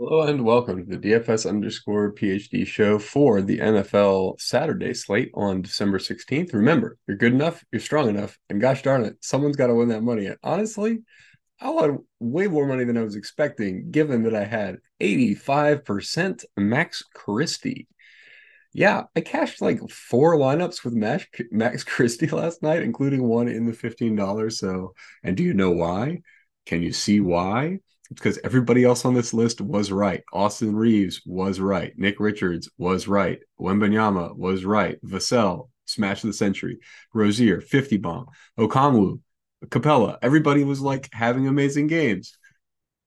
Hello and welcome to the DFS underscore PhD show for the NFL Saturday slate on December 16th. Remember, you're good enough, you're strong enough, and gosh darn it, someone's got to win that money. And honestly, I won way more money than I was expecting, given that I had 85% Max Christie. Yeah, I cashed like four lineups with Max, Max Christie last night, including one in the $15. So, and do you know why? Can you see why? Because everybody else on this list was right. Austin Reaves was right. Nick Richards was right. Wembanyama was right. Vassell, smash of the century. Rozier, 50 bomb. Okongwu, Capela. Everybody was like having amazing games,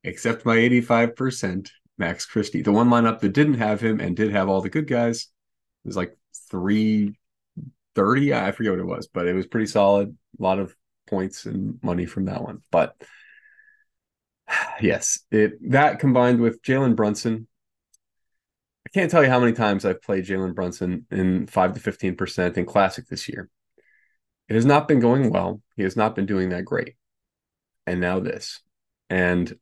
except my 85% Max Christie. The one lineup that didn't have him and did have all the good guys was like 330. I forget what it was, but it was pretty solid. A lot of points and money from that one. But yes, it that combined with Jalen Brunson. I can't tell you how many times I've played Jalen Brunson in five to fifteen percent in Classic this year. It has not been going well. He has not been doing that great. And now this. And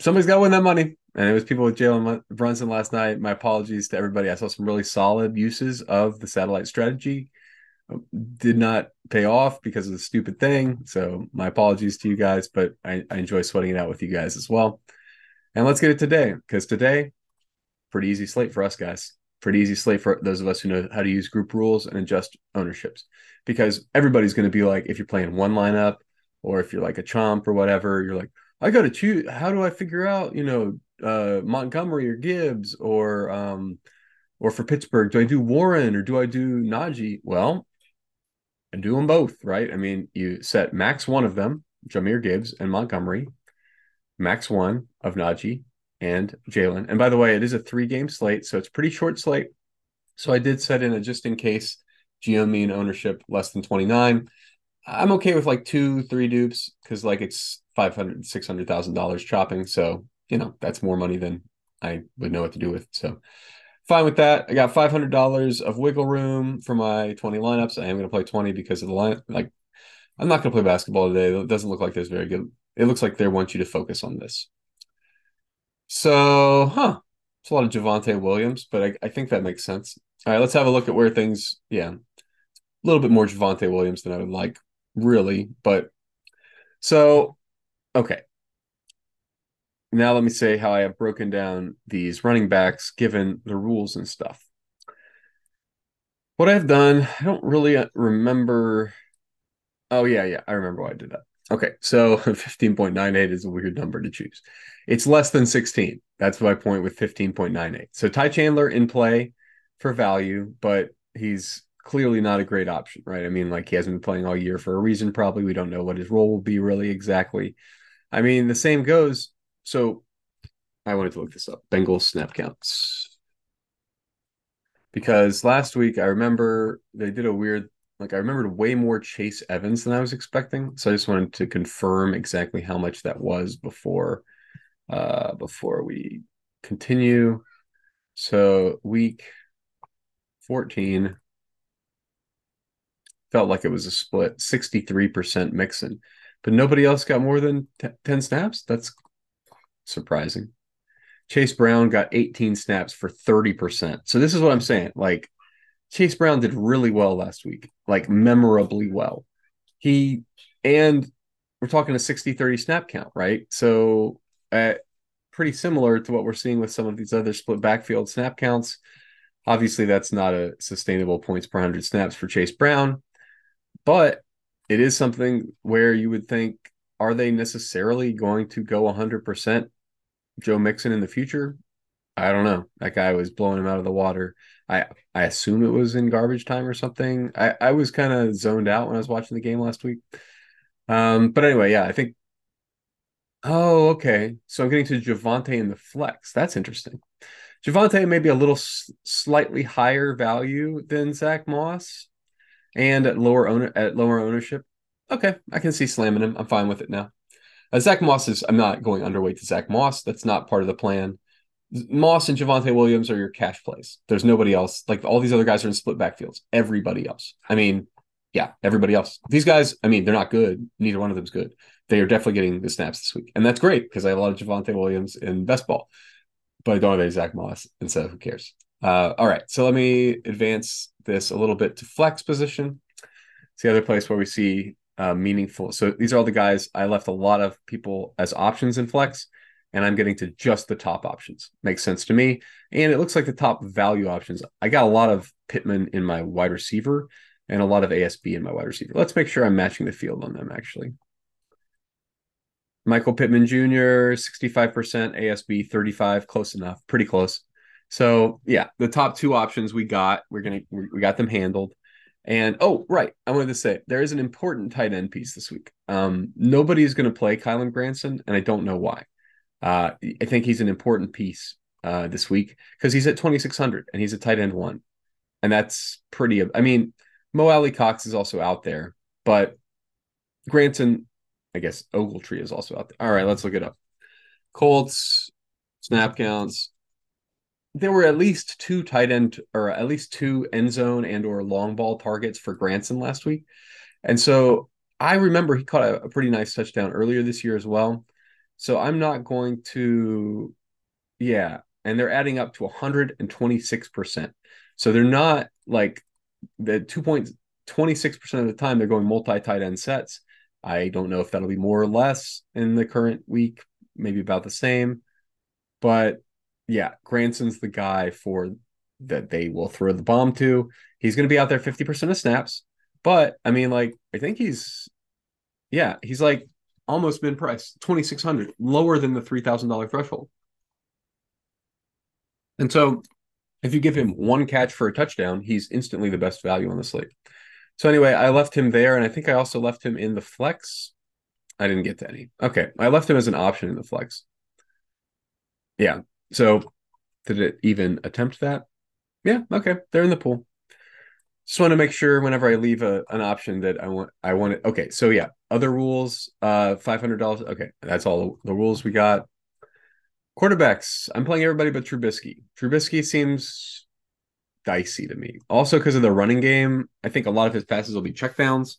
somebody's got to win that money. And it was people with Jalen Brunson last night. My apologies to everybody. I saw some really solid uses of the satellite strategy did not pay off because of the stupid thing. So my apologies to you guys, but I, I enjoy sweating it out with you guys as well. And let's get it today because today, pretty easy slate for us guys. Pretty easy slate for those of us who know how to use group rules and adjust ownerships. Because everybody's going to be like, if you're playing one lineup or if you're like a chomp or whatever, you're like, I got to choose. How do I figure out, you know, uh, Montgomery or Gibbs or um, or for Pittsburgh, do I do Warren or do I do Najee? Well, and do them both, right? I mean, you set max one of them, Jahmyr Gibbs and Montgomery, max one of Najee and Jaylen. And by the way, it is a three game slate, so it's pretty short slate. So I did set in a just in case geo mean ownership less than 29. I'm okay with like two, three dupes because like it's 500, $600,000 chopping. So, you know, that's more money than I would know what to do with. So fine with that. I got five hundred dollars of wiggle room for my twenty lineups. I am going to play twenty because of the line. Like, I'm not going to play basketball today. It doesn't look like there's very good. It looks like they want you to focus on this. So, huh? It's a lot of Javonte Williams, but I, I think that makes sense. All right, let's have a look at where things. Yeah, a little bit more Javonte Williams than I would like, really. But so, okay now let me say how I have broken down these running backs given the rules and stuff. What I've done, I don't really uh, remember. Oh, yeah, yeah, I remember why I did that. Okay, so 15.98 is a weird number to choose. It's less than 16. That's my point with 15.98. So Ty Chandler in play for value, but he's clearly not a great option, right? I mean, like he hasn't been playing all year for a reason, probably. We don't know what his role will be really exactly. I mean, the same goes so I wanted to look this up. Bengals snap counts. Because last week I remember they did a weird like I remembered way more Chase Evans than I was expecting. So I just wanted to confirm exactly how much that was before uh before we continue. So week 14 felt like it was a split 63% Mixon, but nobody else got more than t- 10 snaps. That's surprising. Chase Brown got 18 snaps for 30%. So this is what I'm saying. Like Chase Brown did really well last week, like memorably well. He and we're talking a 60-30 snap count, right? So uh, pretty similar to what we're seeing with some of these other split backfield snap counts. Obviously, that's not a sustainable points per 100 snaps for Chase Brown, but it is something where you would think are they necessarily going to go 100% Joe Mixon in the future? I don't know. That guy was blowing him out of the water. I I assume it was in garbage time or something. I, I was kind of zoned out when I was watching the game last week. Um, but anyway, yeah, I think. Oh, okay. So I'm getting to Javonte in the flex. That's interesting. Javonte may be a little slightly higher value than Zach Moss, and at lower owner at lower ownership okay, I can see slamming him. I'm fine with it now. Uh, Zach Moss is, I'm not going underweight to Zach Moss. That's not part of the plan. Moss and Javonte Williams are your cash plays. There's nobody else. Like all these other guys are in split backfields. Everybody else. I mean, yeah, everybody else. These guys, I mean, they're not good. Neither one of them's good. they are definitely getting the snaps this week, and that's great because I have a lot of Javonte Williams in best ball, but I don't have any Zach Moss, and so who cares? Uh, all right, so let me advance this a little bit to flex position. It's the other place where we see uh, meaningful. So these are all the guys I left a lot of people as options in flex, and I'm getting to just the top options. Makes sense to me. And it looks like the top value options. I got a lot of Pittman in my wide receiver and a lot of ASB in my wide receiver. Let's make sure I'm matching the field on them actually. Michael Pittman Jr., 65%, ASB 35, close enough, pretty close. So yeah, the top two options we got, we're gonna we got them handled. And oh, right, I wanted to say there is an important tight end piece this week. Um, is going to play Kylen Granson, and I don't know why. Uh, I think he's an important piece uh, this week because he's at 2600 and he's a tight end one, and that's pretty. I mean, Mo Alie-Cox is also out there, but Granson, I guess Ogletree is also out there. All right, let's look it up. Colts snap counts there were at least two tight end or at least two end zone and or long ball targets for Granson last week. And so I remember he caught a, a, pretty nice touchdown earlier this year as well. So I'm not going to yeah, and they're adding up to 126%. So they're not like the 2.26% of the time they're going multi tight end sets. I don't know if that'll be more or less in the current week, maybe about the same. But yeah, Granson's the guy for that they will throw the bomb to. He's going to be out there 50% of snaps. But I mean, like, I think he's, yeah, he's like almost min price, 2600 lower than the $3,000 threshold. And so if you give him one catch for a touchdown, he's instantly the best value on the slate. So anyway, I left him there. And I think I also left him in the flex. I didn't get to any. Okay. I left him as an option in the flex. Yeah. So did it even attempt that? Yeah, okay. They're in the pool. Just want to make sure whenever I leave a, an option that I want I want it. Okay, so yeah, other rules, uh five hundred dollars. Okay, that's all the rules we got. Quarterbacks. I'm playing everybody but Trubisky. Trubisky seems dicey to me. Also, because of the running game, I think a lot of his passes will be checkdowns.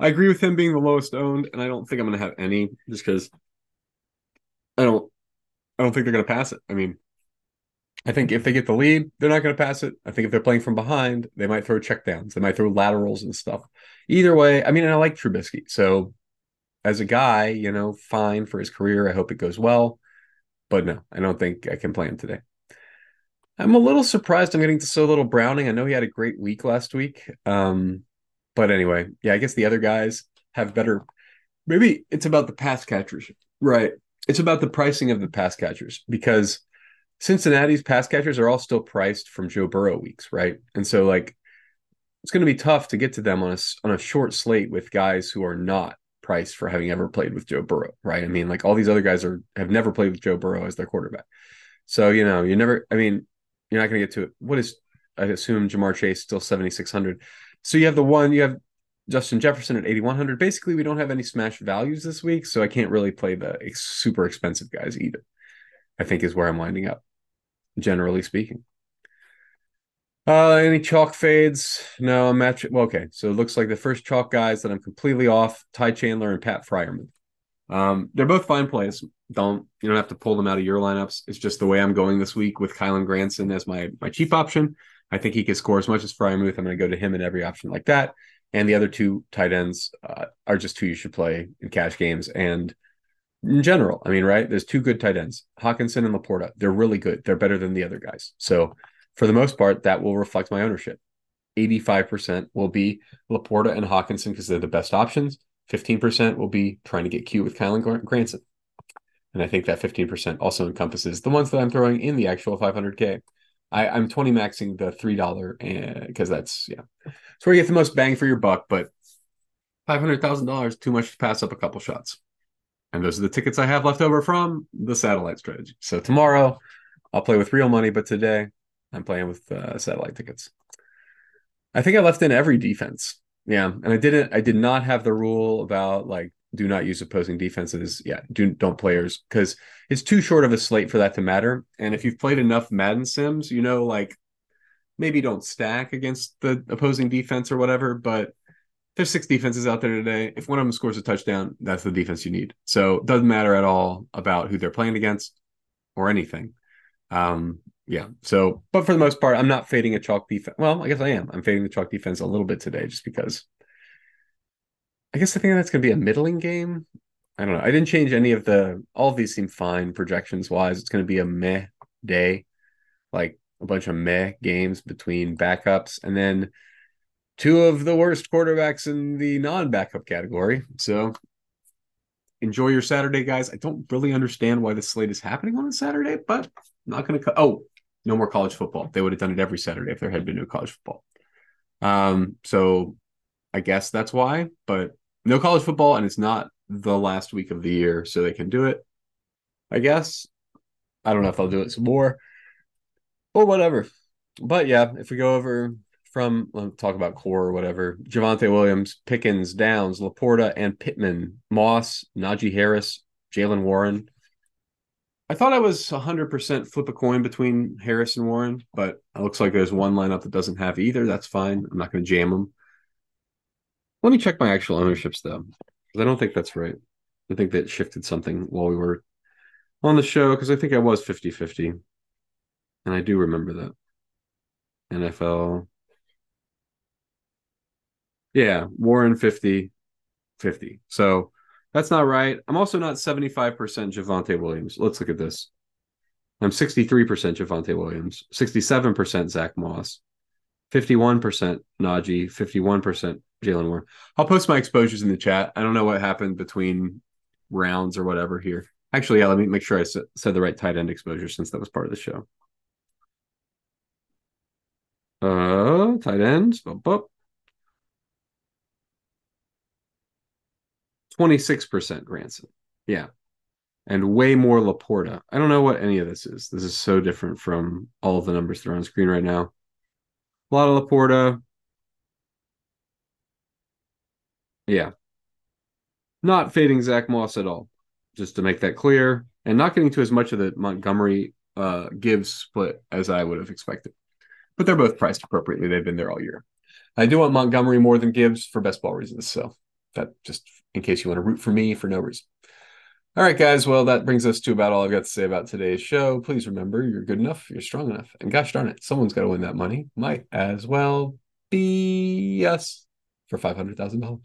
I agree with him being the lowest owned, and I don't think I'm gonna have any just because I don't I don't think they're going to pass it. I mean, I think if they get the lead, they're not going to pass it. I think if they're playing from behind, they might throw checkdowns. They might throw laterals and stuff. Either way, I mean, and I like Trubisky. So as a guy, you know, fine for his career. I hope it goes well. But no, I don't think I can play him today. I'm a little surprised I'm getting to so little Browning. I know he had a great week last week. Um, but anyway, yeah, I guess the other guys have better. Maybe it's about the pass catchers, right? It's about the pricing of the pass catchers because Cincinnati's pass catchers are all still priced from Joe Burrow weeks, right? And so like it's going to be tough to get to them on a on a short slate with guys who are not priced for having ever played with Joe Burrow, right? I mean, like all these other guys are have never played with Joe Burrow as their quarterback. So, you know, you never I mean, you're not going to get to it. What is I assume Ja'Marr Chase still 7600. So you have the one you have Justin Jefferson at 8,100. Basically, we don't have any smash values this week, so I can't really play the super expensive guys either. I think is where I'm winding up, generally speaking. Uh, any chalk fades? No, I'm matching. Well, okay, so it looks like the first chalk guys that I'm completely off: Ty Chandler and Pat Freiermuth. Um, they're both fine plays. Don't you don't have to pull them out of your lineups. It's just the way I'm going this week with Kylen Granson as my my cheap option. I think he can score as much as Freiermuth. I'm going to go to him in every option like that and the other two tight ends uh, are just who you should play in cash games and in general. I mean, right? There's two good tight ends, Hockenson and LaPorta. They're really good. They're better than the other guys. So for the most part, that will reflect my ownership. 85% will be LaPorta and Hockenson because they're the best options. 15% will be trying to get cute with Kylen Granson. And I think that 15% also encompasses the ones that I'm throwing in the actual 500K. I, I'm 20 maxing the $3 because that's, yeah, it's where you get the most bang for your buck, but five hundred thousand dollars too much to pass up a couple shots. And those are the tickets I have left over from the satellite strategy. So tomorrow I'll play with real money, but today I'm playing with uh, satellite tickets. I think I left in every defense. Yeah, and I didn't. I did not have the rule about like do not use opposing defenses. Yeah, do don't players because it's too short of a slate for that to matter. And if you've played enough Madden Sims, you know like maybe don't stack against the opposing defense or whatever, but there's six defenses out there today. If one of them scores a touchdown, that's the defense you need. So it doesn't matter at all about who they're playing against or anything. Um, yeah. So, but for the most part, I'm not fading a chalk defense. Well, I guess I am. I'm fading the chalk defense a little bit today just because I guess I think that's going to be a middling game. I don't know. I didn't change any of the, all of these seem fine projections wise. It's going to be a meh day, like a bunch of meh games between backups. And then, two of the worst quarterbacks in the non-backup category. So enjoy your Saturday, guys. I don't really understand why the slate is happening on a Saturday, but I'm not going to. Co- oh, no more college football. They would have done it every Saturday if there had been no college football. Um, so I guess that's why. But no college football, and it's not the last week of the year, so they can do it. I guess. I don't know if I'll do it some more or whatever. But yeah, if we go over from let's talk about core or whatever. Javonte Williams, Pickens, Downs, Laporta, and Pittman, Moss, Najee Harris, Jaylen Warren. I thought I was 100% flip a coin between Harris and Warren, but it looks like there's one lineup that doesn't have either. That's fine. I'm not going to jam them. Let me check my actual ownerships though, because I don't think that's right. I think that shifted something while we were on the show because I think I was 50 50. And I do remember that. NFL yeah, Warren 50, 50. So that's not right. I'm also not 75% Javonte Williams. Let's look at this. I'm 63% Javonte Williams, 67% Zach Moss, 51% Najee, 51% Jaylen Warren. I'll post my exposures in the chat. I don't know what happened between rounds or whatever here. Actually, yeah, let me make sure I said the right tight end exposure since that was part of the show. Uh, tight up. 26% Granson. Yeah. And way more Laporta. I don't know what any of this is. This is so different from all of the numbers thrown on screen right now. A lot of Laporta. Yeah. Not fading Zach Moss at all, just to make that clear. And not getting to as much of the Montgomery uh, Gibbs split as I would have expected. But they're both priced appropriately. They've been there all year. I do want Montgomery more than Gibbs for best ball reasons. So that just in case you want to root for me for no reason. All right, guys. Well, that brings us to about all I've got to say about today's show. Please remember you're good enough, you're strong enough. And gosh darn it, someone's got to win that money. Might as well be us for $500,000.